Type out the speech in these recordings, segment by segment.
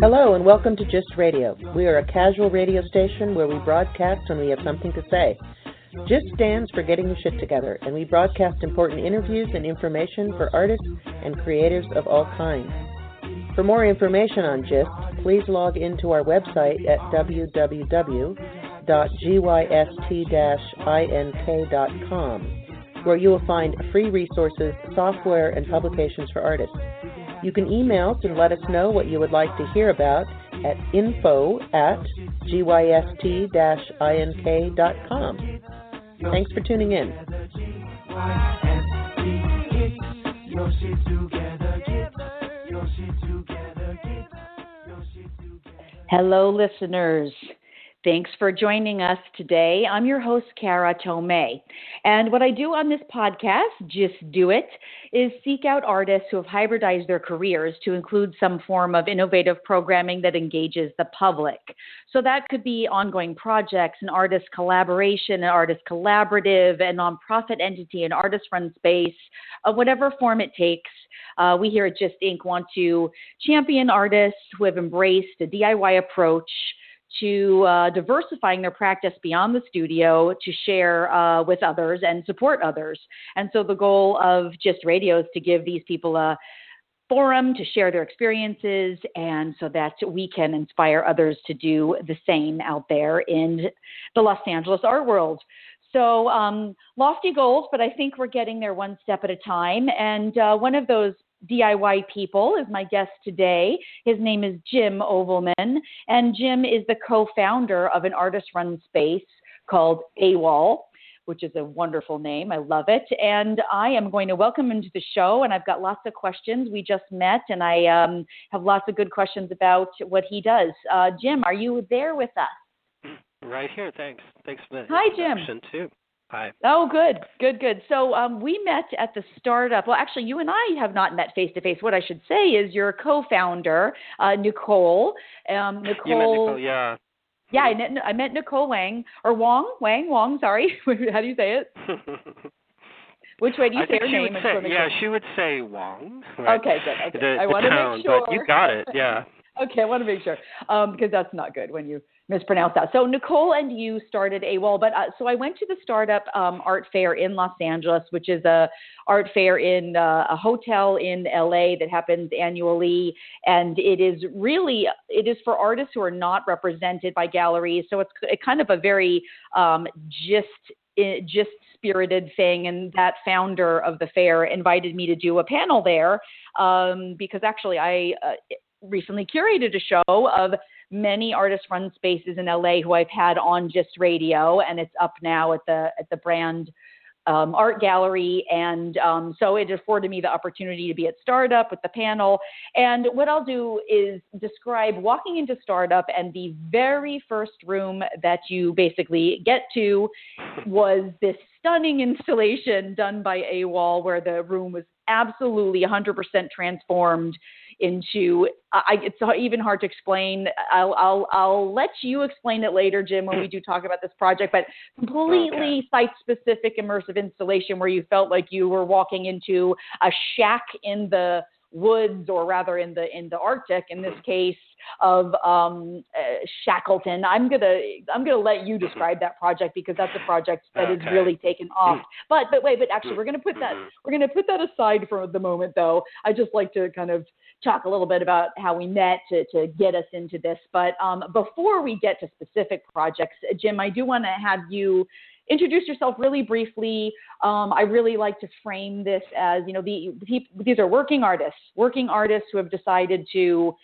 Hello and welcome to GYST Radio. We are a casual radio station where we broadcast when we have something to say. GYST stands for Getting Your Shit Together, and we broadcast important interviews and information for artists and creators of all kinds. For more information on GYST, please log into our website at www.gyst-ink.com, where you will find free resources, software, and publications for artists. You can email us and let us know what you would like to hear about at info at gyst-ink.com. Thanks for tuning in. Hello, listeners. Thanks for joining us today. I'm your host, Kara Tomei. And what I do on this podcast, Just Do It, is seek out artists who have hybridized their careers to include some form of innovative programming that engages the public. So that could be ongoing projects, an artist collaboration, an artist collaborative, a nonprofit entity, an artist run space, uh, whatever form it takes. Uh, we here at GYST Ink. want to champion artists who have embraced a DIY approach to uh, diversifying their practice beyond the studio to share uh, with others and support others. And so the goal of GYST Radio is to give these people a forum to share their experiences and so that we can inspire others to do the same out there in the Los Angeles art world. So, um, lofty goals, but I think we're getting there one step at a time. And uh, one of those DIY people is my guest today. His name is Jim Ovelmen, and Jim is the co founder of an artist run space called AWOL. Which is a wonderful name. I love it. And I am going to welcome him to the show. And I've got lots of questions. We just met, and I um, have lots of good questions about what he does. Uh, Jim, are you there with us? Right here. Thanks. Thanks for the Hi, Jim. too. Hi. Oh, good, good, good. So um, we met at the startup. Well, actually, you and I have not met face to face. What I should say is your co-founder, uh, Nicole. Um, Nicole. You met Nicole, yeah. Yeah, I met, I met Nicole Wang or Wong, Wang, Wong. Sorry, how do you say it? Which way do you I say her name? Say, yeah, she would say Wong. Right? Okay, good. Okay. The, I want to make sure. But you got it. Yeah. Okay, I want to make sure um, because that's not good when you mispronounce that. So Nicole and you started AWOL, but uh, so I went to the startup um, art fair in Los Angeles, which is a art fair in uh, a hotel in LA that happens annually, and it is really it is for artists who are not represented by galleries. So it's kind of a very um, just just spirited thing and that founder of the fair invited me to do a panel there um, because actually i uh, recently curated a show of many artist run spaces in LA who I've had on GYST Radio, and it's up now at the at the brand um, art gallery. And um, so it afforded me the opportunity to be at Startup with the panel. And what I'll do is describe walking into Startup, and the very first room that you basically get to was this stunning installation done by AWOL, where the room was absolutely 100% transformed into I, it's even hard to explain. I'll, I'll I'll let you explain it later, Jim, when we do talk about this project. But completely okay. site-specific immersive installation where you felt like you were walking into a shack in the woods, or rather in the in the Arctic, in this case of um, uh, Shackleton. I'm gonna I'm gonna let you describe that project because that's a project that okay. is really taken off. But but wait, but actually we're gonna put that Mm-hmm. we're gonna put that aside for the moment, though. I just like to kind of talk a little bit about how we met to, to get us into this. But um, before we get to specific projects, Jim, I do want to have you introduce yourself really briefly. Um, I really like to frame this as, you know, the, the, these are working artists, working artists who have decided to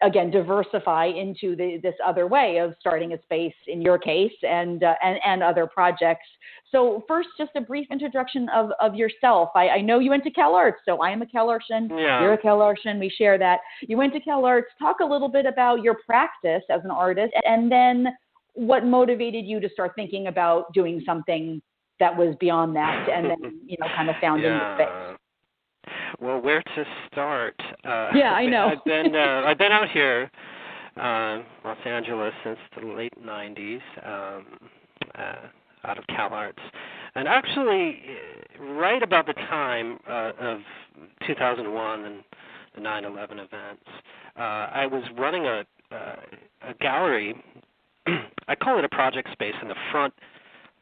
again diversify into the, this other way of starting a space in your case and uh, and, and other projects. So first just a brief introduction of, of yourself. I, I know you went to cal arts so i am a cal artian yeah. you're a cal artian we share that. You went to cal arts. Talk a little bit about your practice as an artist and then what motivated you to start thinking about doing something that was beyond that and then you know kind of founding yeah. the space well, where to start? Uh, yeah, I know. I've been uh, I've been out here, uh, Los Angeles, since the late '90s, um, uh, out of Cal Arts, and actually, right about the time uh, of 2001 and the 9/11 events, uh, I was running a uh, a gallery. I call it a project space in the front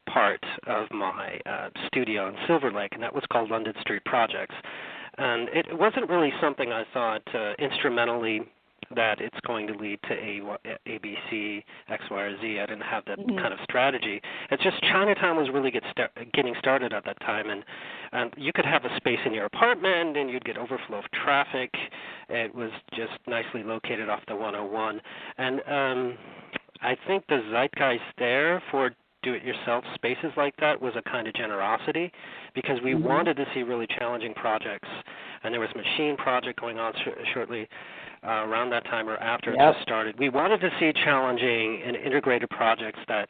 part of my uh, studio in Silver Lake, and that was called London Street Projects. And it wasn't really something I thought uh, instrumentally that it's going to lead to A, A, B, C, X, Y, or Z. I didn't have that Mhm. kind of strategy. It's just Chinatown was really get start, getting started at that time, and and you could have a space in your apartment, and you'd get overflow of traffic. It was just nicely located off the 101, and um, I think the zeitgeist there for do-it-yourself spaces like that was a kind of generosity because we Mhm. wanted to see really challenging projects, and there was a machine project going on sh- shortly uh, around that time or after it just started. We wanted to see challenging and integrated projects that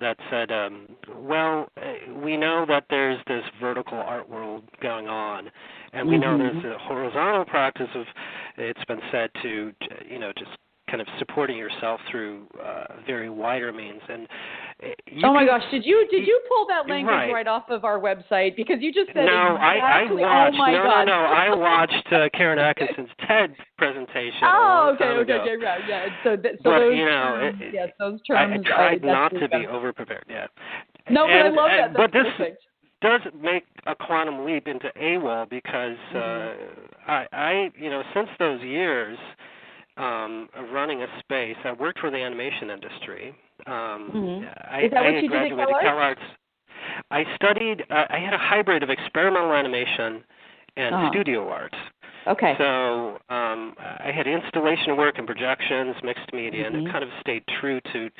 that said, um, well, uh, we know that there's this vertical art world going on, and we know Mhm. there's a horizontal practice of, it's been said to, you know, just kind of supporting yourself through uh, very wider means. And uh, you oh my can- gosh, did you did you pull that language Right. right, off of our website? Because you just said no, exactly. I, I watched. oh no, god. no, no. I watched uh, Karen Atkinson's TED presentation. Oh, okay, okay, ago. okay, right, yeah. So, th- so But, those you know, terms, it- yes, those I, I tried are, not to be over prepared. Yeah. No, but I And- love that. That's but this perfect. does make a quantum leap into AWOL because uh, Mm-hmm. I, I, you know, since those years um, of running a space, I worked for the animation industry. Um, Mhm. I, Is that what had you did at graduated CalArts? I studied. Uh, I had a hybrid of experimental animation and Uh-huh. studio art. Okay. So um, I had installation work and projections, mixed media, and Mhm. it kind of stayed true to.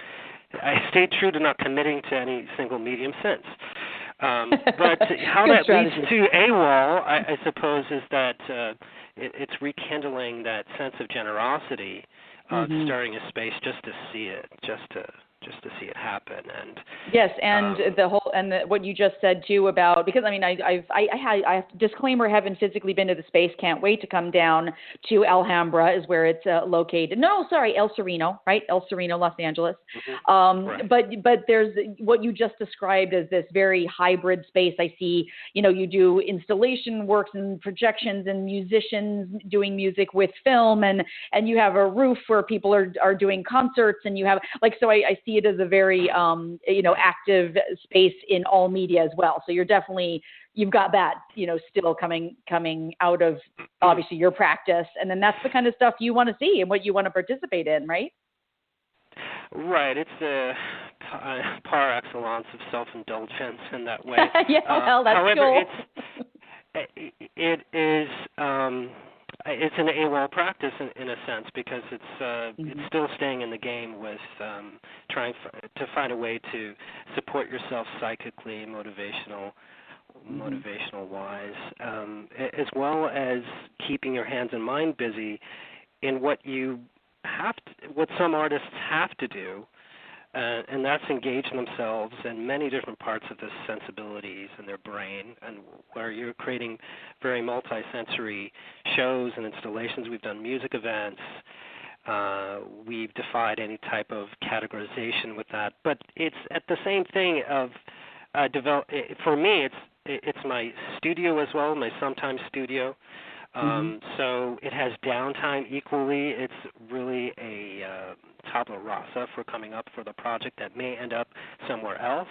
I stayed true to not committing to any single medium since. Um, but how that strategy. leads to AWOL, I, I suppose, is that uh, it, it's rekindling that sense of generosity of Mhm. starting a space just to see it, just to just to see it happen, and Yes, and Um, the whole and the, what you just said too about because I mean I I've I, I had I have disclaimer haven't physically been to the space can't wait to come down to Alhambra is where it's uh, located. No, sorry, El Sereno, right? El Sereno, Los Angeles. Um, Right. but but there's what you just described as this very hybrid space. I see, you know, you do installation works and projections and musicians doing music with film and and you have a roof where people are are doing concerts and you have like so I, I see it as a very um you know active space in all media as well. So you're definitely you've got that you know still coming coming out of obviously your practice and then that's the kind of stuff you want to see and what you want to participate in, right? Right, it's a uh, par excellence of self-indulgence in that way. yeah, Uh, well that's however, cool. it's it is um, it's an AWOL practice in, in a sense because it's uh, Mhm. it's still staying in the game with um, trying f- to find a way to support yourself psychically, motivational Mhm. motivational wise, um, as well as keeping your hands and mind busy in what you have to, what some artists have to do, uh, and that's engage themselves in many different parts of the sensibilities in their brain, and where you're creating very multi-sensory shows and installations. We've done music events. Uh, we've defied any type of categorization with that, but it's at the same thing of uh, develop. For me, it's it's my studio as well, my sometimes studio. Um, So it has downtime equally. It's really a uh, tabula rasa for coming up for the project that may end up somewhere else,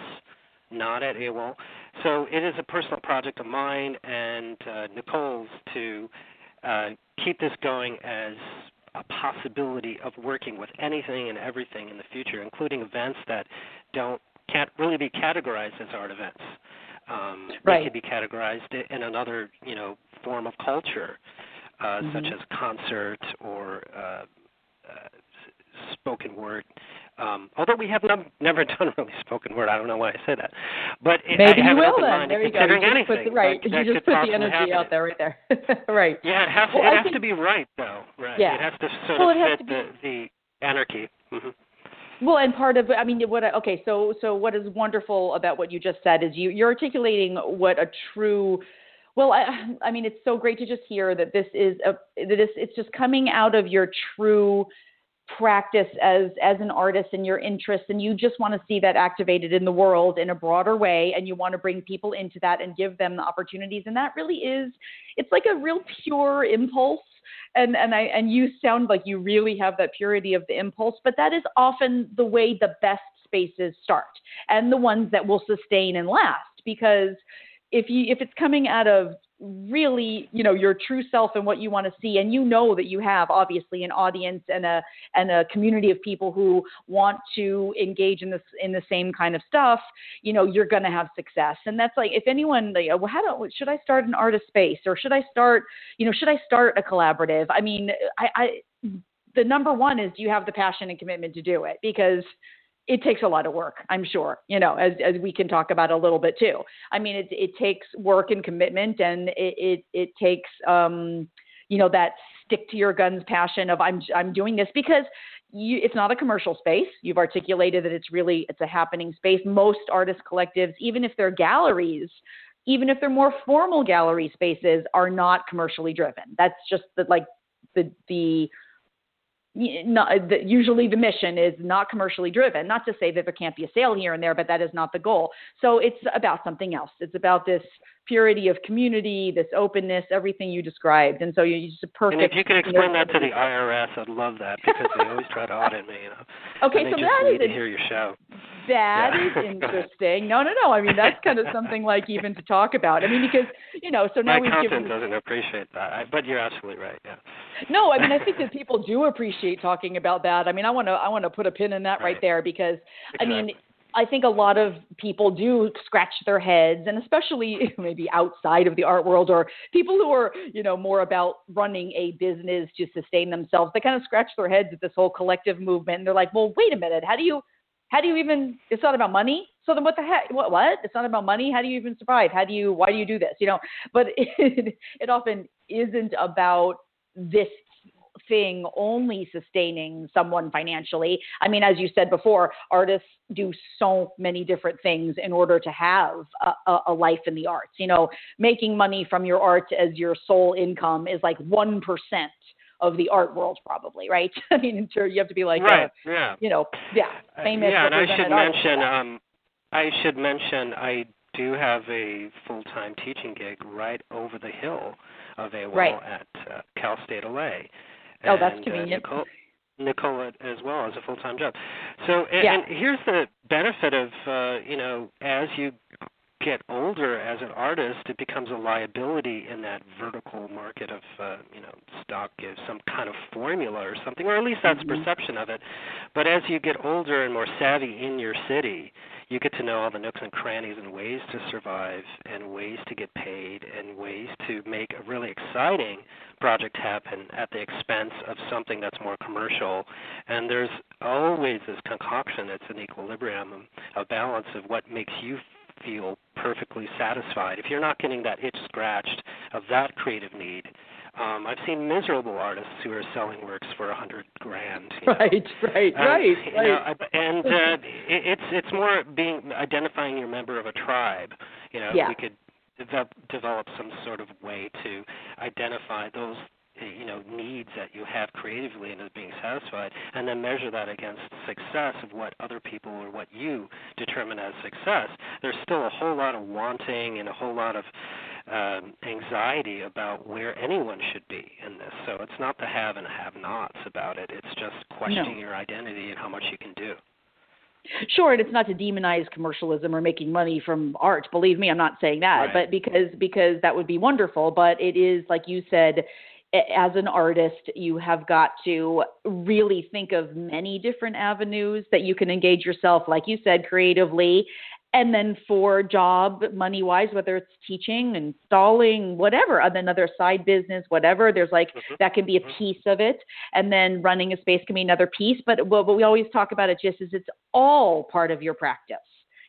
not at AWOL. So it is a personal project of mine and uh, Nicole's to uh, keep this going as a possibility of working with anything and everything in the future, including events that don't can't really be categorized as art events. Um, Right. They could be categorized in another, you know, form of culture, uh, such Mhm. as concert or uh, uh, spoken word. Um, although we have num- never done really spoken word, I don't know why I say that, but it, Maybe I you will then. There you go. You just put anything the, right. you just put the energy happen. out there right there. right. Yeah, it has Well, it I has think- to be right though. Right. Yeah. It has to sort Well, of fit the the anarchy. hmm Well, and part of I mean, what I- okay, so so what is wonderful about what you just said is you you're articulating what a true well, I, I mean, it's so great to just hear that this is a that this it's just coming out of your true practice as as an artist and your interests and you just want to see that activated in the world in a broader way and you want to bring people into that and give them the opportunities and that really is it's like a real pure impulse and and I and you sound like you really have that purity of the impulse, but that is often the way the best spaces start and the ones that will sustain and last because if you if it's coming out of really you know your true self and what you want to see and you know that you have obviously an audience and a and a community of people who want to engage in this in the same kind of stuff you know you're going to have success. And that's like if anyone like well how do should i start an artist space or should i start you know should i start a collaborative? I mean i i the number one is do you have the passion and commitment to do it? Because it takes a lot of work, I'm sure, you know, as, as we can talk about a little bit too. I mean, it, it takes work and commitment and it, it, it takes, um, you know, that stick to your guns passion of I'm, I'm doing this because you, it's not a commercial space. You've articulated that it's really, it's a happening space. Most artist collectives, even if they're galleries, even if they're more formal gallery spaces are not commercially driven. That's just the, like the, the, not, uh, the, usually the mission is not commercially driven. Not to say that there can't be a sale here and there, but that is not the goal. So it's about something else. It's about this purity of community, this openness, everything you described. And so you just a perfect. And if you could explain that to the IRS, I'd love that because they always try to audit me. You know. Okay, so that is to hear your show. That Yeah. is interesting. No, no, no. I mean, that's kind of something like even to talk about. I mean, because you know, so now My we've given. doesn't appreciate that, I, but you're absolutely right. Yeah. No, I mean, I think that people do appreciate talking about that. I mean, I want to, I want to put a pin in that right, Right. there because, I mean, Exactly. I think a lot of people do scratch their heads, and especially maybe outside of the art world or people who are, you know, more about running a business to sustain themselves. They kind of scratch their heads at this whole collective movement, and they're like, "Well, wait a minute, how do you, how do you even? It's not about money. So then, what the heck? What? What? It's not about money. How do you even survive? How do you? Why do you do this? You know? But it, it often isn't about this thing only sustaining someone financially. I mean, as you said before, artists do so many different things in order to have a, a, a life in the arts. You know, making money from your art as your sole income is like 1% of the art world, probably, right? I mean, sure, you have to be like, right. a, yeah. you know, yeah, Uh, famous. yeah, and I should mention, um, I should mention, I do have a full-time teaching gig right over the hill of AWOL Right. at uh, Cal State LA. Oh, that's convenient. Uh, Nicole, Nicola as well as a full-time job. So, and, Yeah. and here's the benefit of, uh, you know, as you get older as an artist, it becomes a liability in that vertical market of, uh, you know, stock gives some kind of formula or something, or at least that's Mhm. perception of it. But as you get older and more savvy in your city, you get to know all the nooks and crannies and ways to survive and ways to get paid and ways to make a really exciting project happen at the expense of something that's more commercial. And there's always this concoction, it's an equilibrium, a balance of what makes you feel perfectly satisfied. If you're not getting that itch scratched of that creative need, um, I've seen miserable artists who are selling works for a hundred grand. You know? Right, right, Um, right, you know, right. I- and uh, it, it's it's more being identifying your member of a tribe. You know, Yeah. we could develop, develop some sort of way to identify those you know needs that you have creatively and is being satisfied, and then measure that against success of what other people or what you determine as success. There's still a whole lot of wanting and a whole lot of um, anxiety about where anyone should be in this. So it's not the have and have-nots about it. It's just questioning your identity and how much you can do. Sure, and it's not to demonize commercialism or making money from art. Believe me, I'm not saying that, Right. but because because that would be wonderful. But it is like you said, as an artist, you have got to really think of many different avenues that you can engage yourself, like you said, creatively. And then for job, money wise, whether it's teaching, installing, whatever, and another side business, whatever, there's like Mhm. that can be a Mhm. piece of it and then running a space can be another piece but what we always talk about it just is it's all part of your practice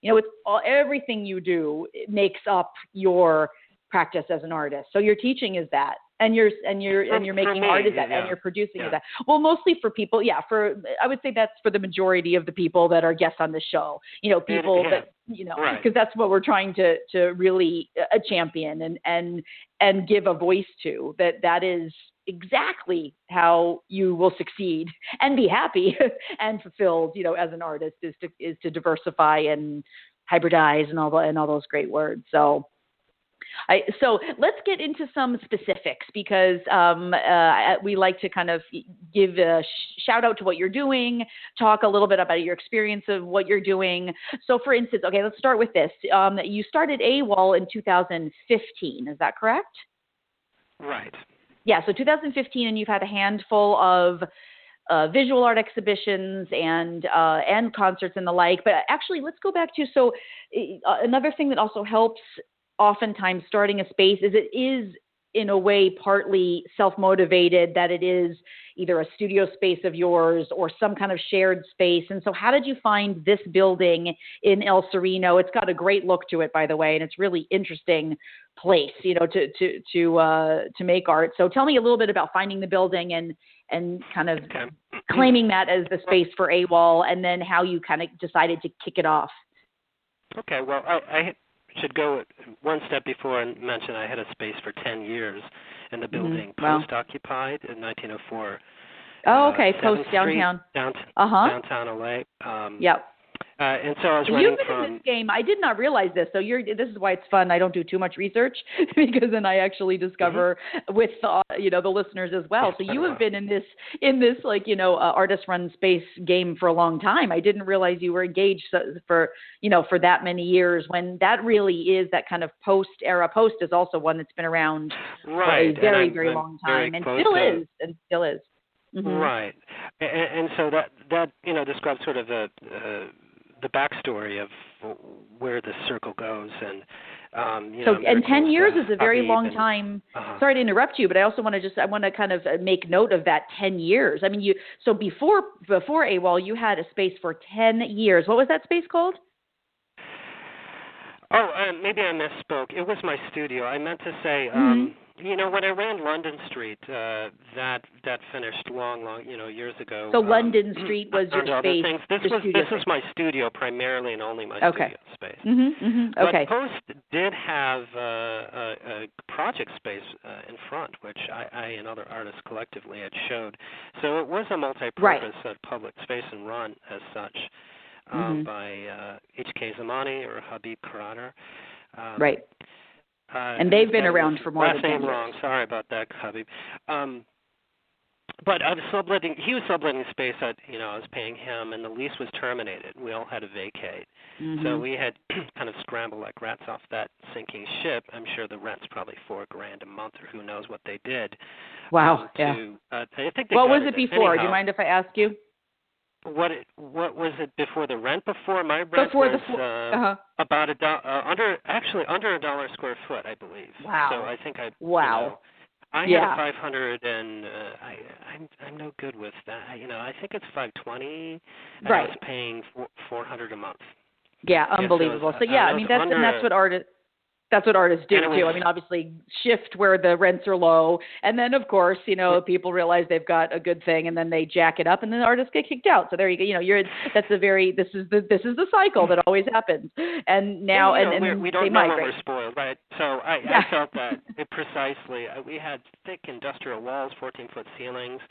you know it's all everything you do makes up your practice as an artist so your teaching is that and you're and you're and you're making art of that yeah. and you're producing Yeah. that well mostly for people yeah for i would say that's for the majority of the people that are guests on the show you know people yeah. that you know Right. because that's what we're trying to to really uh, champion and and and give a voice to that that is exactly how you will succeed and be happy and fulfilled you know as an artist is to is to diversify and hybridize and all the, and all those great words so I, so let's get into some specifics because um, uh, we like to kind of give a sh- shout out to what you're doing, talk a little bit about your experience of what you're doing. So, for instance, okay, let's start with this. Um, you started AWOL in 2015, is that correct? Right. Yeah, so 2015, and you've had a handful of uh, visual art exhibitions and uh, and concerts and the like. But actually, let's go back to so uh, another thing that also helps oftentimes starting a space is it is in a way partly self motivated that it is either a studio space of yours or some kind of shared space. And so, how did you find this building in El Sereno? It's got a great look to it, by the way, and it's really interesting place, you know, to to to uh, to make art. So, tell me a little bit about finding the building and and kind of okay. claiming that as the space for AWOL, and then how you kind of decided to kick it off. Okay, well, I, I should go one step before and mention I had a space for 10 years in the mm-hmm. building mm-hmm. wow. post occupied in 1904. Oh, okay, uh, post downtown. Downtown, uh-huh. downtown LA. Um, yep. Uh, and so I was running you've been from in this game. I did not realize this. So you're. This is why it's fun. I don't do too much research because then I actually discover mm-hmm. with uh, you know the listeners as well. So you have been in this in this like you know uh, artist run space game for a long time. I didn't realize you were engaged for you know for that many years. When that really is that kind of post era. Post is also one that's been around right. for a very very long time and still to, is and still is. Mm-hmm. Right, and, and, so that that you know describes sort of a. The backstory of where the circle goes and um, you so know, and 10 years uh, is a very long and, time. Uh-huh. sorry to interrupt you but i also want to just i want to kind of uh, make note of that 10 years. I mean you so before before awol you had a space for 10 years. What was that space called? Oh uh, maybe i misspoke. It was my studio. I meant to say mm-hmm. You know, when I ran London Street, uh, that that finished long, long, you know, years ago. So um, London Street was your space. Things. This was this space. was my studio primarily and only my okay. studio space. Mm-hmm, mm-hmm. Okay. But Post did have uh, a, a project space uh, in front, which I, I and other artists collectively had showed. So it was a multi-purpose right. uh, public space and run as such um, mm-hmm. by uh, H.K. Zamani or Habib Karaner. Um, right. Uh, and they've been around for more last than name 10 years. wrong. Sorry about that, Habib. Um, but I was subletting. He was subletting space that you know I was paying him, and the lease was terminated. We all had to vacate, mm-hmm. so we had kind of scrambled like rats off that sinking ship. I'm sure the rent's probably four grand a month, or who knows what they did. Wow. Um, yeah. Uh, I think what was it it. before? Anyhow, Do you mind if I ask you? What it, what was it before the rent? Before my rent before was the uh, uh-huh. about a do- uh, under actually under a dollar square foot, I believe. Wow. So I think I wow. You know, I yeah. had a 500 and uh, I I'm I'm no good with that. You know, I think it's 520 and right. I was paying 400 a month. Yeah, unbelievable. So, yeah, I mean that's and that's what art that's what artists do too. I mean, obviously, shift where the rents are low, and then of course, you know, people realize they've got a good thing, and then they jack it up, and then artists get kicked out. So there you go. You know, you're that's a very this is the this is the cycle that always happens. And now, well, and, know, and we don't they know migrate. when we're spoiled, right? So I, yeah. I felt that it precisely. Uh, we had thick industrial walls, 14 foot ceilings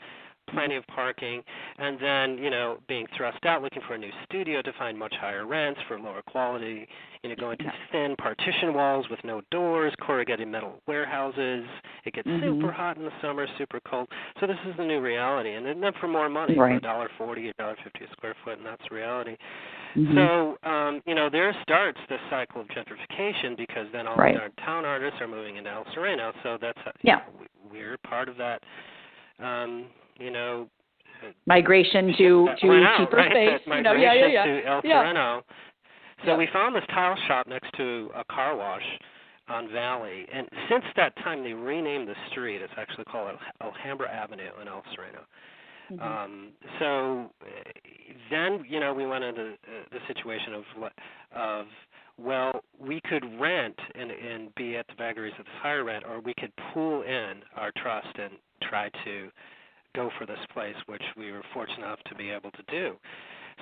plenty of parking, and then you know being thrust out, looking for a new studio to find much higher rents for lower quality. You know, going to thin partition walls with no doors, corrugated metal warehouses. It gets mm-hmm. super hot in the summer, super cold. So this is the new reality, and then for more money, right. for a dollar forty, a dollar fifty a square foot, and that's reality. Mm-hmm. So, um, you know, there starts this cycle of gentrification because then all right. our town artists are moving into El Sereno. So that's a, yeah. Know, we're part of that. Um, you know, migration to to out, cheaper right? space. You know, yeah, yeah, yeah. To El yeah. So yeah. we found this tile shop next to a car wash on Valley, and since that time they renamed the street. It's actually called Alhambra Avenue in El Sereno. Mm-hmm. Um, so then, you know, we went into uh, the situation of of well, we could rent and and be at the vagaries of this higher rent, or we could pool in our trust and try to go for this place, which we were fortunate enough to be able to do.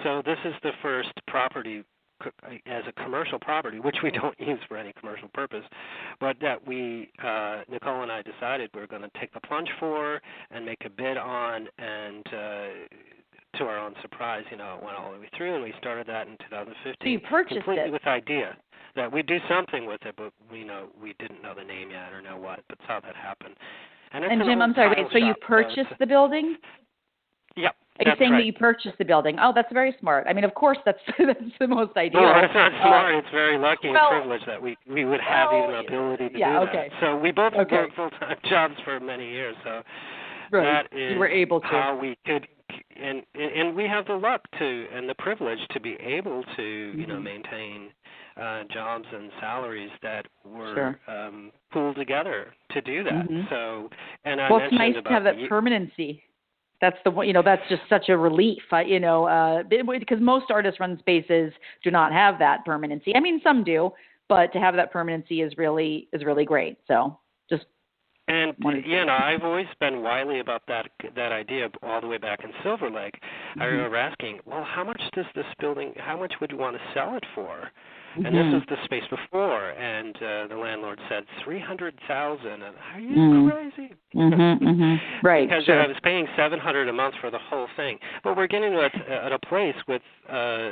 So this is the first property as a commercial property, which we don't use for any commercial purpose, but that we, uh, Nicole and I decided we were going to take the plunge for and make a bid on, and uh, to our own surprise, you know, it went all the way through, and we started that in 2015. So you purchased completely it with idea. that we'd do something with it, but we know we didn't know the name yet or know what. That's how that happened. And, and Jim, I'm sorry. Wait, so you purchased the building? Yep. Are you saying right. that you purchased the building? Oh, that's very smart. I mean, of course, that's that's the most ideal. Well, it's not smart. Uh, it's very lucky well, and privileged that we we would have well, even the ability to yeah, do okay. that. So we both Okay. worked full time jobs for many years. So right. that is you were able to. how we could, and and we have the luck to and the privilege to be able to you know Mhm. maintain uh, jobs and salaries that were Sure. um, pooled together to do that. Mhm. So and I well, it's nice about to have that permanency. That's the one, you know, that's just such a relief, uh, you know, uh, because most artist run spaces do not have that permanency. I mean, some do, but to have that permanency is really, is really great. So just, And you know, I've always been wily about that that idea all the way back in Silver Lake. I Mhm. remember asking, "Well, how much does this building? How much would you want to sell it for?" And Mhm. this is the space before, and uh, the landlord said three hundred thousand. And are you Mm. crazy? Mhm, mhm. Right, Because sure. I was paying seven hundred a month for the whole thing. But we're getting at, at a place with uh,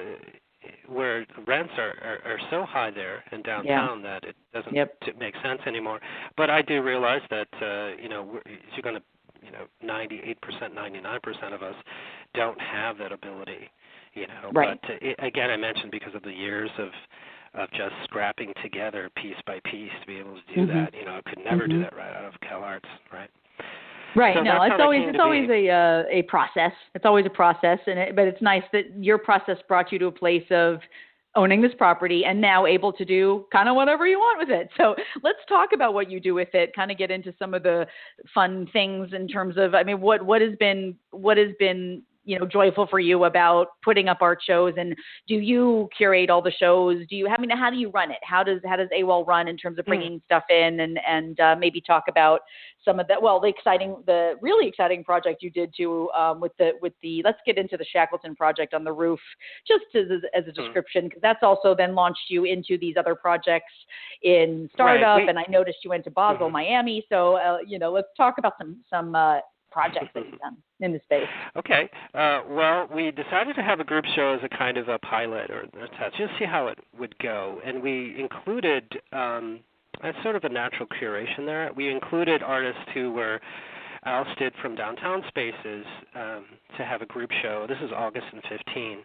where rents are, are are so high there in downtown that it doesn't Yep. t- make sense anymore. But I do realize that uh, you know we're, you're going to you know ninety eight percent, ninety nine percent of us don't have that ability. You know, Right. but uh, it, again, I mentioned because of the years of of just scrapping together piece by piece to be able to do Mhm. that. You know, I could never do Mhm. that right out of CalArts, right? Right. So no, it's always it's always be. a uh, a process. It's always a process, and it, but it's nice that your process brought you to a place of owning this property and now able to do kind of whatever you want with it. So let's talk about what you do with it. Kind of get into some of the fun things in terms of I mean, what what has been what has been you know joyful for you about putting up art shows and do you curate all the shows do you I mean how do you run it how does how does AWOL run in terms of Hmm. bringing stuff in and and uh, maybe talk about some of the well the exciting the really exciting project you did too um, with the with the let's get into the Shackleton project on the roof just as a, as a Hmm. description because that's also then launched you into these other projects in startup we- and I noticed you went to Basel Mhm. Miami so uh, you know let's talk about some some uh, projects that you've done in the space Okay. Uh, well, we decided to have a group show as a kind of a pilot or a test, just see how it would go, and we included um, as sort of a natural curation there. We included artists who were ousted from downtown spaces um, to have a group show. This is August and 15.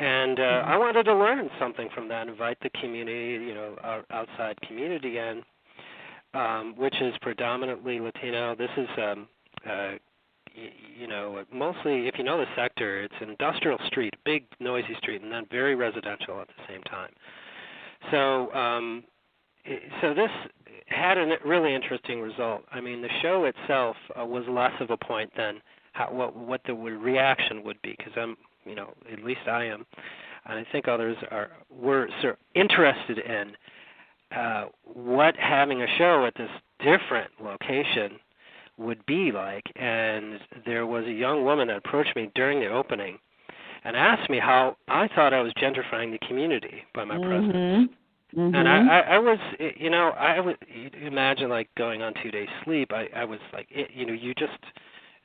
And uh, Mm-hmm. I wanted to learn something from that, invite the community, you know, our outside community in, um, which is predominantly Latino. This is um, uh, you know, mostly if you know the sector, it's an industrial street, big noisy street, and then very residential at the same time. So, um, so this had a really interesting result. I mean, the show itself uh, was less of a point than how, what what the reaction would be, because I'm, you know, at least I am, and I think others are were sort of interested in uh, what having a show at this different location would be like. And there was a young woman that approached me during the opening and asked me how I thought I was gentrifying the community by my presence. Mhm. Mhm. And I, I, I was, you know, I would you'd imagine like going on two days sleep. I, I was like, it, you know, you just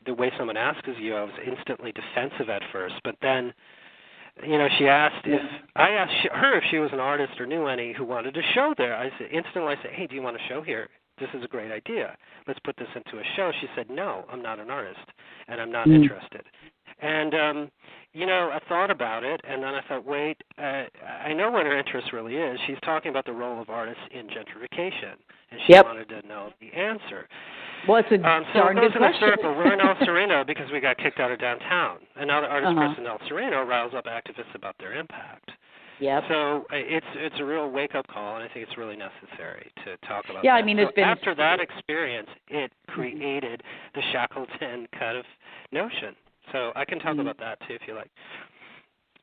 the way someone asks you, I was instantly defensive at first, but then, you know, she asked if I asked her if she was an artist or knew any who wanted to show there. I said instantly, I said, hey, do you want to show here? This is a great idea. Let's put this into a show. She said, no, I'm not an artist, and I'm not Mm. interested. And um, you know, I thought about it, and then I thought, wait, uh, I know what her interest really is. She's talking about the role of artists in gentrification, and she Yep. wanted to know the answer. well it's a Um, so darn it goes good in a question circle. We're in El Sereno because we got kicked out of downtown. Another artist Uh-huh. press in El Sereno riles up activists about their impact. Yep So uh, it's it's a real wake up call, and I think it's really necessary to talk about. Yeah, I that. mean, So there's been- after that experience, it created the Shackleton kind of notion. So I can talk Mhm. about that too if you like.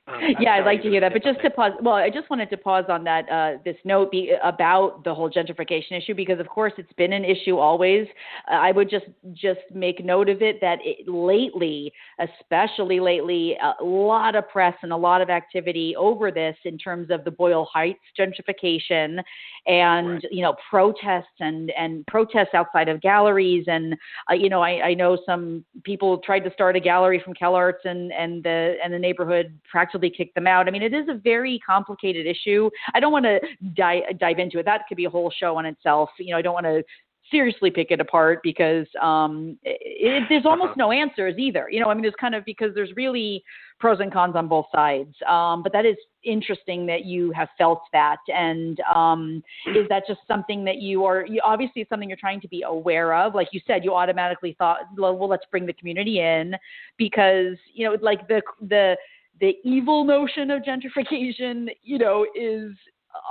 Um, yeah, I'd like to hear that. But just to pause, well, I just wanted to pause on that uh, this note be, about the whole gentrification issue because, of course, it's been an issue always. Uh, I would just just make note of it that it, lately, especially lately, a lot of press and a lot of activity over this in terms of the Boyle Heights gentrification and Right. you know protests and and protests outside of galleries and uh, you know I, I know some people tried to start a gallery from CalArts and and the and the neighborhood practically they kick them out. I mean, it is a very complicated issue. I don't want to di- dive into it. That could be a whole show on itself. You know, I don't want to seriously pick it apart because um, it, it, there's almost uh-huh. no answers either. You know, I mean, there's kind of because there's really pros and cons on both sides. Um, but that is interesting that you have felt that. And um, is that just something that you are, you, obviously, it's something you're trying to be aware of? Like you said, you automatically thought, well, well, let's bring the community in because, you know, like the, the, the evil notion of gentrification, you know, is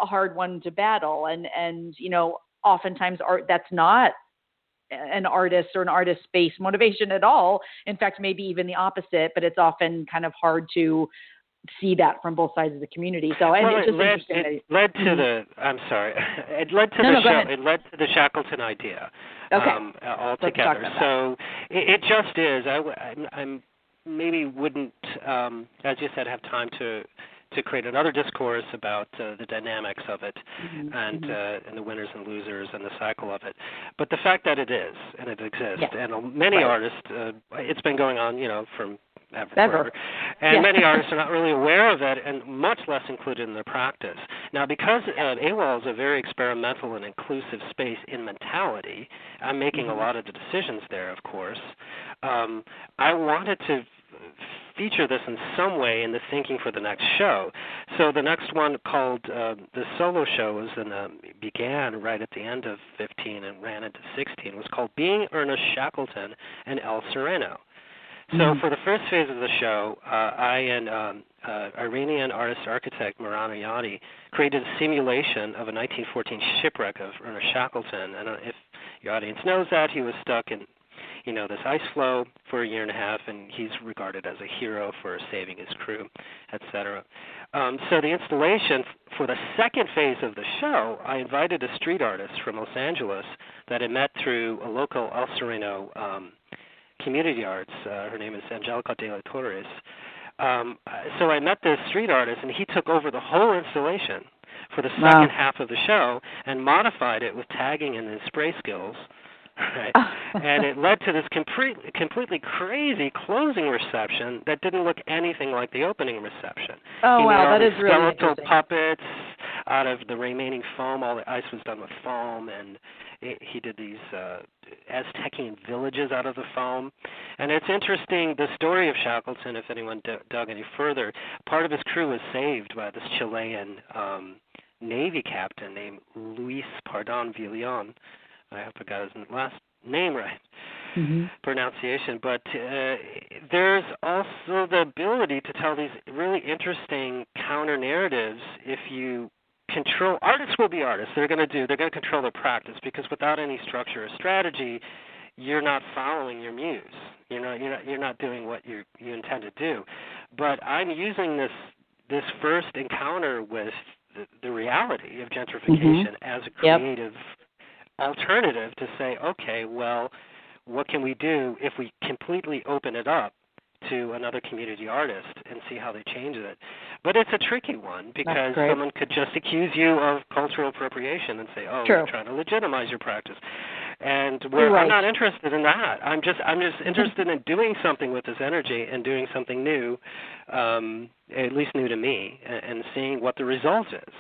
a hard one to battle. And, and, you know, oftentimes art that's not an artist or an artist based motivation at all. In fact, maybe even the opposite, but it's often kind of hard to see that from both sides of the community. So and well, it's just led, it led to mm-hmm. the I'm sorry. It led to no, the no, show it led to the Shackleton idea. Okay. Um, altogether. So it, it, just is. I I'm, I'm maybe wouldn't um as you said have time to to create another discourse about uh, the dynamics of it mm-hmm. and mm-hmm. uh, and the winners and losers and the cycle of it. But the fact that it is and it exists, yeah. and many right. artists, uh, it's been going on, you know, from ever. Ever. And yeah. many artists are not really aware of it and much less included in their practice. Now, because uh, AWOL is a very experimental and inclusive space in mentality, I'm making mm-hmm. a lot of the decisions there, of course. Um, I wanted to feature this in some way in the thinking for the next show. So the next one called uh, the solo show was in the, began right at the end of 15 and ran into 16 was called Being Ernest Shackleton and El Sereno. So mm-hmm. for the first phase of the show, uh, I and um, uh, Iranian artist architect Mehran Ayadi created a simulation of a 1914 shipwreck of Ernest Shackleton. And uh, if your audience knows that, he was stuck in you know, this ice floe for a year and a half, and he's regarded as a hero for saving his crew, etc. Um, so the installation for the second phase of the show, I invited a street artist from Los Angeles that I met through a local El Sereno um, community arts. Uh, her name is Angelica de la Torres. Um, so I met this street artist, and he took over the whole installation for the second wow. half of the show and modified it with tagging and his spray skills right? and it led to this complete, completely crazy closing reception that didn't look anything like the opening reception. Oh he wow, that is really skeletal puppets out of the remaining foam. All the ice was done with foam, and it, he did these uh, Aztecian villages out of the foam. And it's interesting the story of Shackleton. If anyone d- dug any further, part of his crew was saved by this Chilean. Um, Navy captain named Luis Pardon Villon, I hope I got his last name right. Mm-hmm. pronunciation, but uh, there's also the ability to tell these really interesting counter narratives if you control artists will be artists they're going to do they're going to control their practice because without any structure or strategy you're not following your muse you're not you're not you're not doing what you you intend to do but i'm using this this first encounter with the, the reality of gentrification mm-hmm. as a creative yep alternative to say, okay, well, what can we do if we completely open it up to another community artist and see how they change it? But it's a tricky one because someone could just accuse you of cultural appropriation and say, "Oh, True. you're trying to legitimize your practice." And we're, right. I'm not interested in that. I'm just I'm just interested in doing something with this energy and doing something new, um, at least new to me, and, and seeing what the result is.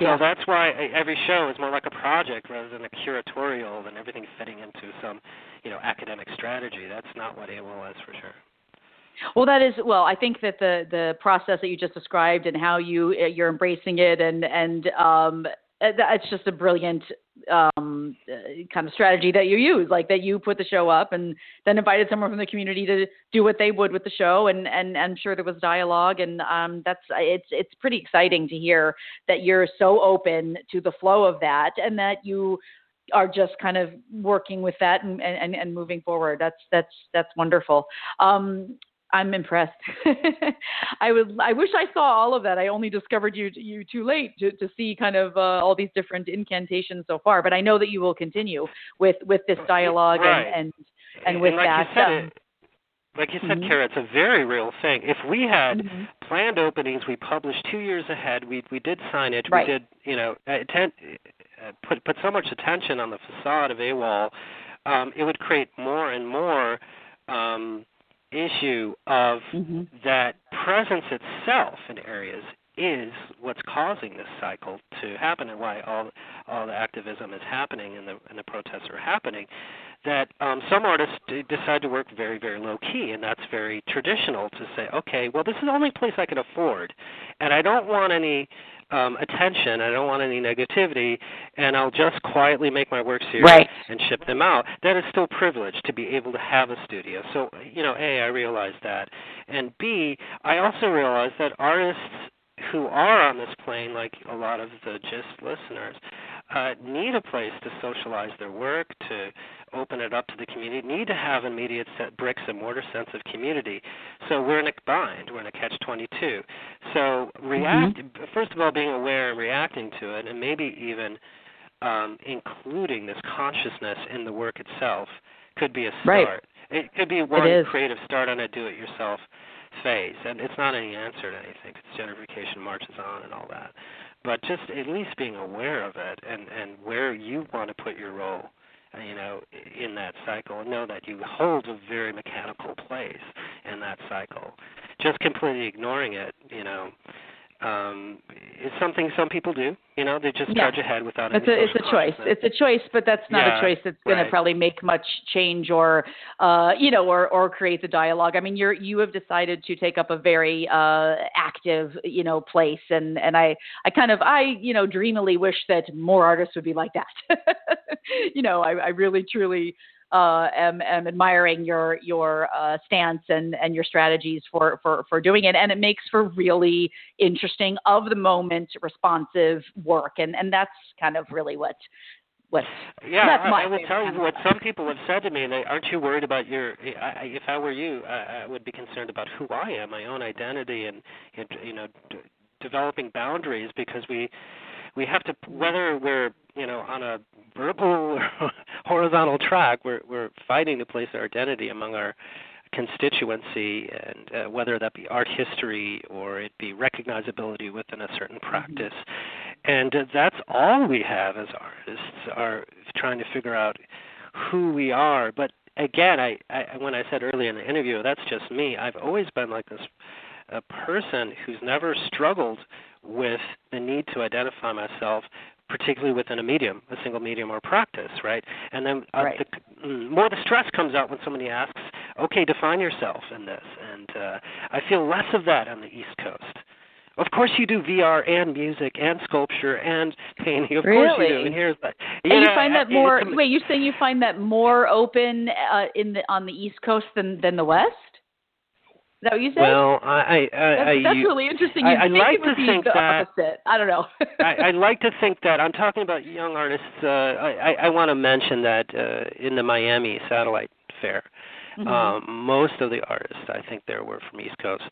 So yeah. that's why every show is more like a project rather than a curatorial than everything fitting into some, you know, academic strategy. That's not what AWOL is for sure. Well, that is well. I think that the the process that you just described and how you uh, you're embracing it and and um, it's just a brilliant um, uh, kind of strategy that you use, like that you put the show up and then invited someone from the community to do what they would with the show, and and I'm sure there was dialogue, and um, that's it's it's pretty exciting to hear that you're so open to the flow of that, and that you are just kind of working with that and, and, and moving forward. That's that's that's wonderful. Um, I'm impressed. I would. I wish I saw all of that. I only discovered you you too late to, to see kind of uh, all these different incantations so far. But I know that you will continue with with this dialogue right. and, and and with and like that. You said, um, it, like you said, mm-hmm. Kara, it's a very real thing. If we had mm-hmm. planned openings, we published two years ahead. We we did signage. Right. We did you know atten- uh, put put so much attention on the facade of AWOL. Um, it would create more and more. Um, issue of mm-hmm. that presence itself in areas is what's causing this cycle to happen and why all all the activism is happening and the and the protests are happening that um, some artists decide to work very, very low key, and that's very traditional to say, okay, well, this is the only place I can afford, and I don't want any um, attention, I don't want any negativity, and I'll just quietly make my works here right. and ship them out. That is still privileged to be able to have a studio. So, you know, A, I realize that, and B, I also realize that artists who are on this plane, like a lot of the GYST listeners, uh, need a place to socialize their work, to open it up to the community, need to have immediate set bricks and mortar sense of community. So we're in a bind, we're in a catch 22. So react mm-hmm. first of all, being aware and reacting to it, and maybe even um, including this consciousness in the work itself could be a start. Right. It could be one creative start on a do-it-yourself phase, and it's not any answer to anything. It's gentrification marches on and all that but just at least being aware of it and and where you want to put your role you know in that cycle and know that you hold a very mechanical place in that cycle. Just completely ignoring it you know um it's something some people do you know they just yeah. trudge ahead without it's any a it's a choice it's a choice but that's not yeah, a choice that's going right. to probably make much change or uh you know or or create the dialogue i mean you're you have decided to take up a very uh active you know place and and i i kind of i you know dreamily wish that more artists would be like that you know i i really truly uh, am, am admiring your your uh, stance and, and your strategies for, for, for doing it. And it makes for really interesting, of the moment, responsive work. And, and that's kind of really what what yeah that's I, my I will tell you what some people have said to me and they aren't you worried about your I, if i were you I, I would be concerned about who i am my own identity and, and you know d- developing boundaries because we we have to whether we're you know on a verbal horizontal track we're we're fighting to place our identity among our constituency and uh, whether that be art history or it be recognizability within a certain mm-hmm. practice. And uh, that's all we have as artists are trying to figure out who we are. But again I, I when i said earlier in the interview that's just me. I've always been like this a person who's never struggled with the need to identify myself particularly within a medium, a single medium or practice, right? And then uh, right. the, mm, more the stress comes out when somebody asks, "Okay, define yourself in this." And uh, I feel less of that on the East Coast. Of course, you do VR and music and sculpture and painting. Of really? course, you do. And here's that. You, and know, you find that more. Wait, you're saying you find that more open uh, in the on the East Coast than than the West? Is that what you said? Well, I, I, I that's, that's you, really interesting. I, You'd I think like would to be think the that opposite. I don't know. I, I like to think that I'm talking about young artists. Uh, I, I I want to mention that uh, in the Miami Satellite Fair, mm-hmm. um, most of the artists I think there were from East Coast.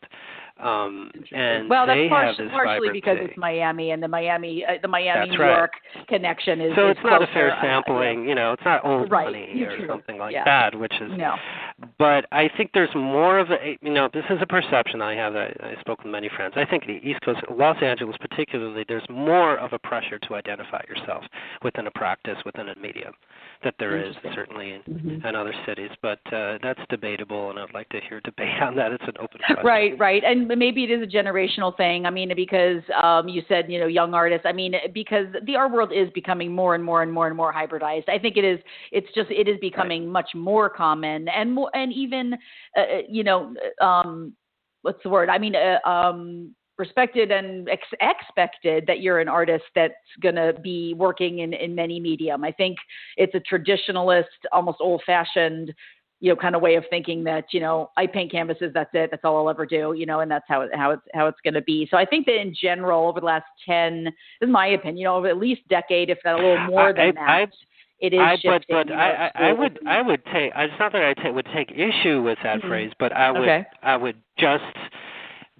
Um, and well, that's they par- have this partially because it's Miami and the Miami uh, the Miami That's New right. York connection is so is it's not a closer, fair uh, sampling. You know, it's not old Right. money or True. something like Yeah. that, which is no. But I think there's more of a you know this is a perception I have. I, I spoke with many friends. I think the East Coast, Los Angeles particularly, there's more of a pressure to identify yourself within a practice, within a medium, that there is certainly in, Mhm. in other cities. But uh, that's debatable, and I'd like to hear debate on that. It's an open question. Right, right, and maybe it is a generational thing. I mean, because um, you said you know young artists. I mean, because the art world is becoming more and more and more and more hybridized. I think it is. It's just it is becoming much more common and more and even uh, you know um, what's the word? I mean, uh, um, respected and ex- expected that you're an artist that's going to be working in in many medium. I think it's a traditionalist, almost old fashioned you know kind of way of thinking that you know I paint canvases that's it that's all I'll ever do you know and that's how it, how it's how it's going to be so I think that in general over the last 10 this is my opinion you know over at least decade if not a little more than I, that I, it is I, shifting, but but I, I I would. I would take it's not that I would take issue with that Mhm. phrase, but I would Okay. I would just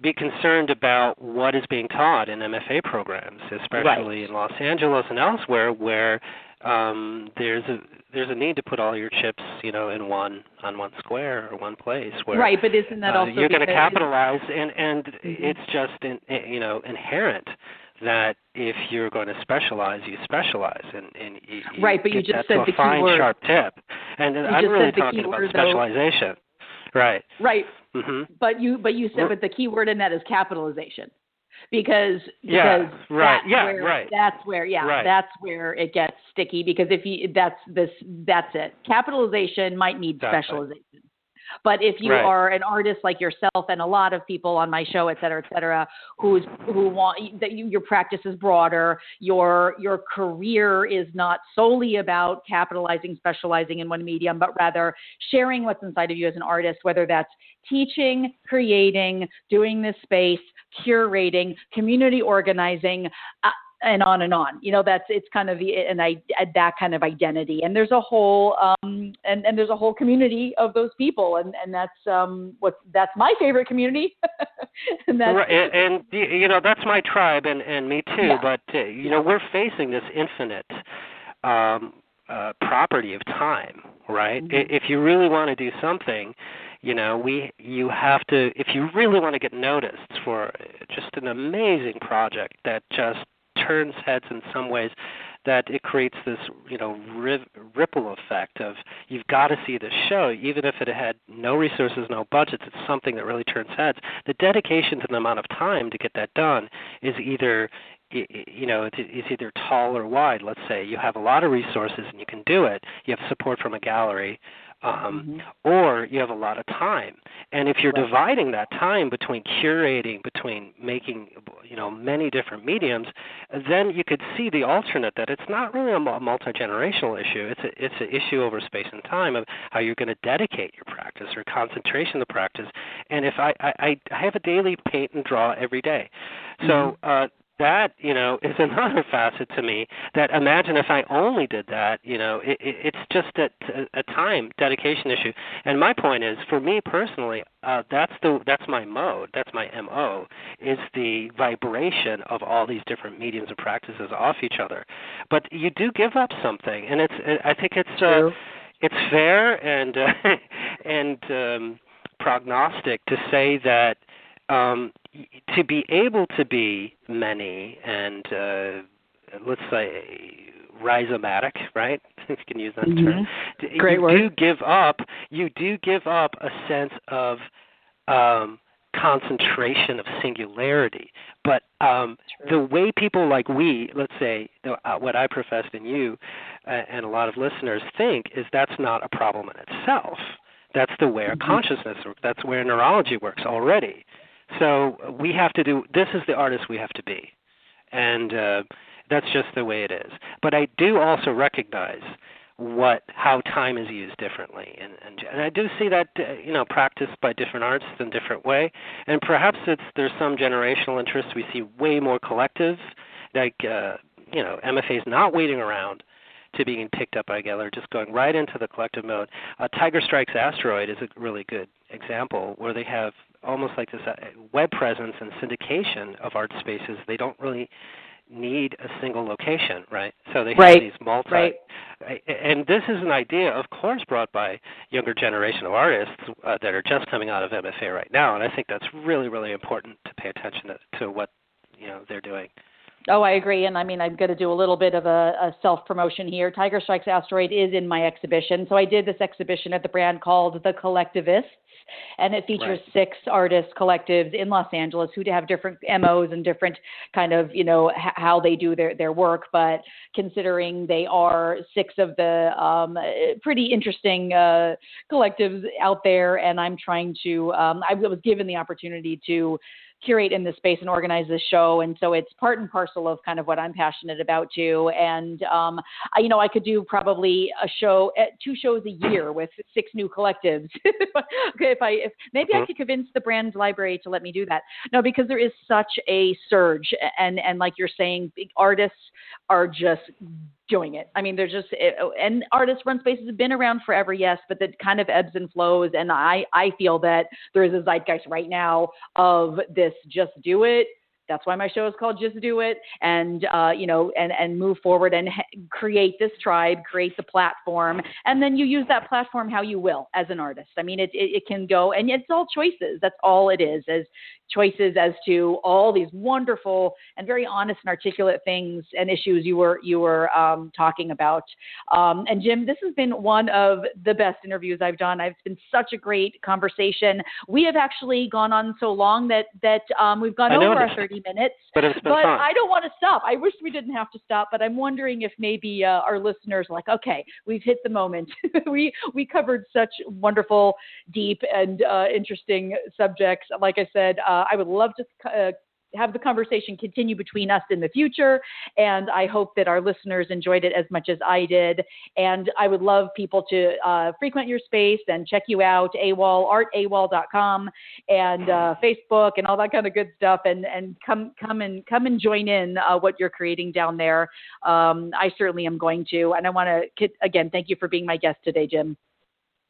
be concerned about what is being taught in MFA programs, especially in Los Angeles and elsewhere, where um, there's a there's a need to put all your chips, you know, in one on one square or one place. Where right but isn't that uh, also you're going to capitalize, and and Mhm. it's just in, you know inherent that if you're going to specialize, you specialize, and and you, you Right, but you just said the key fine, word. sharp tip. And You I'm really talking key about word, though. specialization. right. Right. Mm-hmm. But you but you said but the key word in that is capitalization. Because Yeah, because right. that's Yeah, where, right. That's where yeah, Right. that's where it gets sticky because if you that's this that's it. Capitalization might need specialization. But if you Right. are an artist like yourself and a lot of people on my show, et cetera, et cetera, who's who want that you, your practice is broader, your your career is not solely about capitalizing, specializing in one medium, but rather sharing what's inside of you as an artist, whether that's teaching, creating, doing this space, curating, community organizing. Uh, and on and on. You know, that's it's kind of the and I that kind of identity. And there's a whole um and and there's a whole community of those people, and and that's um what that's my favorite community. and that's Right, and, and you know that's my tribe, and and me too. Yeah. But uh, you know we're facing this infinite um, uh, property of time, right? Mhm. If you really want to do something, you know we you have to. If you really want to get noticed for just an amazing project that just turns heads in some ways that it creates this you know ri- ripple effect of you've got to see this show even if it had no resources no budgets it's something that really turns heads. The dedication to the amount of time to get that done is either you know it's either tall or wide. Let's say you have a lot of resources and you can do it. You have support from a gallery um, Mhm. or you have a lot of time. And if you're Right. dividing that time between curating, between making, you know, many different mediums, then you could see the alternate that it's not really a multi generational issue. It's a it's an issue over space and time of how you're going to dedicate your practice or concentration of the practice. And if I I, I have a daily paint and draw every day, so. uh that you know is another facet to me that imagine if i only did that you know it, it, it's just a, a time dedication issue. And my point is for me personally uh that's the that's my mode that's my mo is the vibration of all these different mediums and practices off each other. But you do give up something and it's i think it's uh it's fair and uh, and um prognostic to say that um, to be able to be many and uh, let's say rhizomatic, right? you can use that term. Mhm. D- Great you word. do give up. You do give up a sense of um, concentration of singularity. But um, the way people like we, let's say, uh, what I professed in you, uh, and a lot of listeners think is that's not a problem in itself. That's the way our Mhm. consciousness works. That's where neurology works already. So we have to do. This is the artist we have to be, and uh, that's just the way it is. But I do also recognize what how time is used differently, and and, and I do see that uh, you know practiced by different artists in different way, and perhaps it's there's some generational interest. We see way more collective, like uh, you know MFA is not waiting around to being picked up by a gallery, just going right into the collective mode. Uh, Tiger Strikes Asteroid is a really good example where they have almost like this uh, web presence and syndication of art spaces. They don't really need a single location, right? So they have Right, these multi. right. And this is an idea, of course, brought by younger generation of artists uh, that are just coming out of MFA right now, and I think that's really, really important to pay attention to, to what you know they're doing. Oh, I agree. And I mean, I'm going to do a little bit of a, a self promotion here. Tiger Strikes Asteroid is in my exhibition. So I did this exhibition at the brand called The Collectivists. And it features Right. six artist collectives in Los Angeles who have different MOs and different kind of, you know, h- how they do their, their work. But considering they are six of the um, pretty interesting uh, collectives out there, and I'm trying to, um, I was given the opportunity to curate in this space and organize this show. And so it's part and parcel of kind of what i'm passionate about too. And um I, you know i could do probably a show at two shows a year with six new collectives. Okay if i if maybe i Mhm. could convince the Brand Library to let me do that. No because there is such a surge and and like you're saying big artists are just doing it. I mean, they're just it, and artist run spaces have been around forever, yes, but that kind of ebbs and flows. And I I feel that there is a zeitgeist right now of this just do it That's why my show is called Just Do It, and uh, you know, and and move forward and ha- create this tribe, create the platform, and then you use that platform how you will as an artist. I mean, it it, it can go, and it's all choices. That's all it is, as choices as to all these wonderful and very honest and articulate things and issues you were you were um, talking about. Um, and Jim, this has been one of the best interviews I've done. It's been such a great conversation. We have actually gone on so long that that um, we've gone over our 30 minutes. But it's been but fun. I don't want to stop. I wish we didn't have to stop, but I'm wondering if maybe uh, our listeners are like, okay, we've hit the moment. we we covered such wonderful, deep, and uh, interesting subjects. Like I said, uh, I would love to uh, have the conversation continue between us in the future. And I hope that our listeners enjoyed it as much as I did. And I would love people to uh, frequent your space and check you out, AWOL, artawol.com and uh, Facebook and all that kind of good stuff. And, and come, come and come and join in uh, what you're creating down there. Um, I certainly am going to. And I want to, again, thank you for being my guest today, Jim.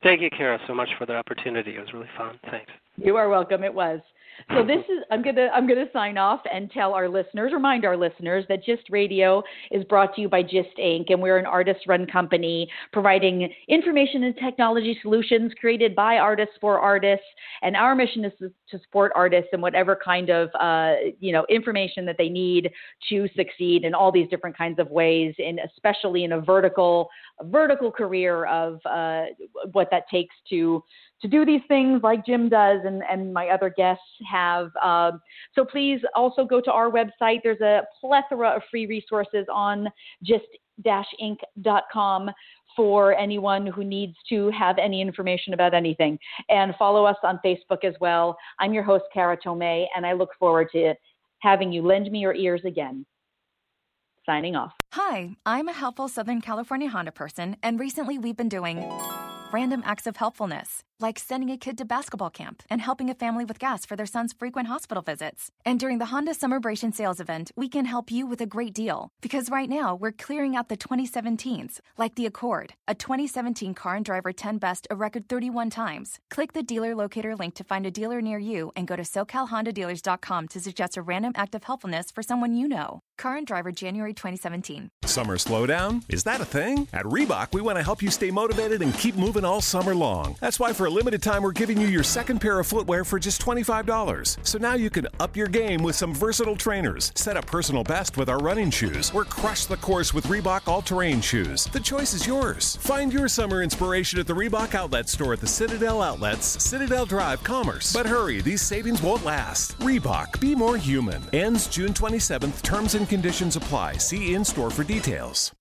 Thank you, Kara, so much for the opportunity. It was really fun. Thanks. You are welcome. It was. So this is I'm gonna I'm gonna sign off and tell our listeners, remind our listeners that GYST Radio is brought to you by GYST Ink. and we're an artist-run company providing information and technology solutions created by artists for artists. And our mission is to support artists in whatever kind of uh, you know information that they need to succeed in all these different kinds of ways, and especially in a vertical a vertical career of uh, what that takes to to do these things like Jim does and, and my other guests have. Um, so please also go to our website. There's a plethora of free resources on gyst-ink.com for anyone who needs to have any information about anything. And follow us on Facebook as well. I'm your host, Kara Tomei, and I look forward to having you lend me your ears again. Signing off. Hi, I'm a helpful Southern California Honda person, and recently we've been doing random acts of helpfulness like sending a kid to basketball camp and helping a family with gas for their son's frequent hospital visits. And during the Honda Summerbration sales event, we can help you with a great deal. Because right now, we're clearing out the 2017s, like the Accord, a 2017 car and driver 10 best a record 31 times. Click the dealer locator link to find a dealer near you and go to SoCalHondaDealers.com to suggest a random act of helpfulness for someone you know. Car and driver January 2017. Summer slowdown? Is that a thing? At Reebok, we want to help you stay motivated and keep moving all summer long. That's why for a limited time, we're giving you your second pair of footwear for just $25. So now you can up your game with some versatile trainers, set a personal best with our running shoes, or crush the course with Reebok all terrain shoes. The choice is yours. Find your summer inspiration at the Reebok Outlet Store at the Citadel Outlets, Citadel Drive, Commerce. But hurry, these savings won't last. Reebok, be more human. Ends June 27th. Terms and conditions apply. See in store for details.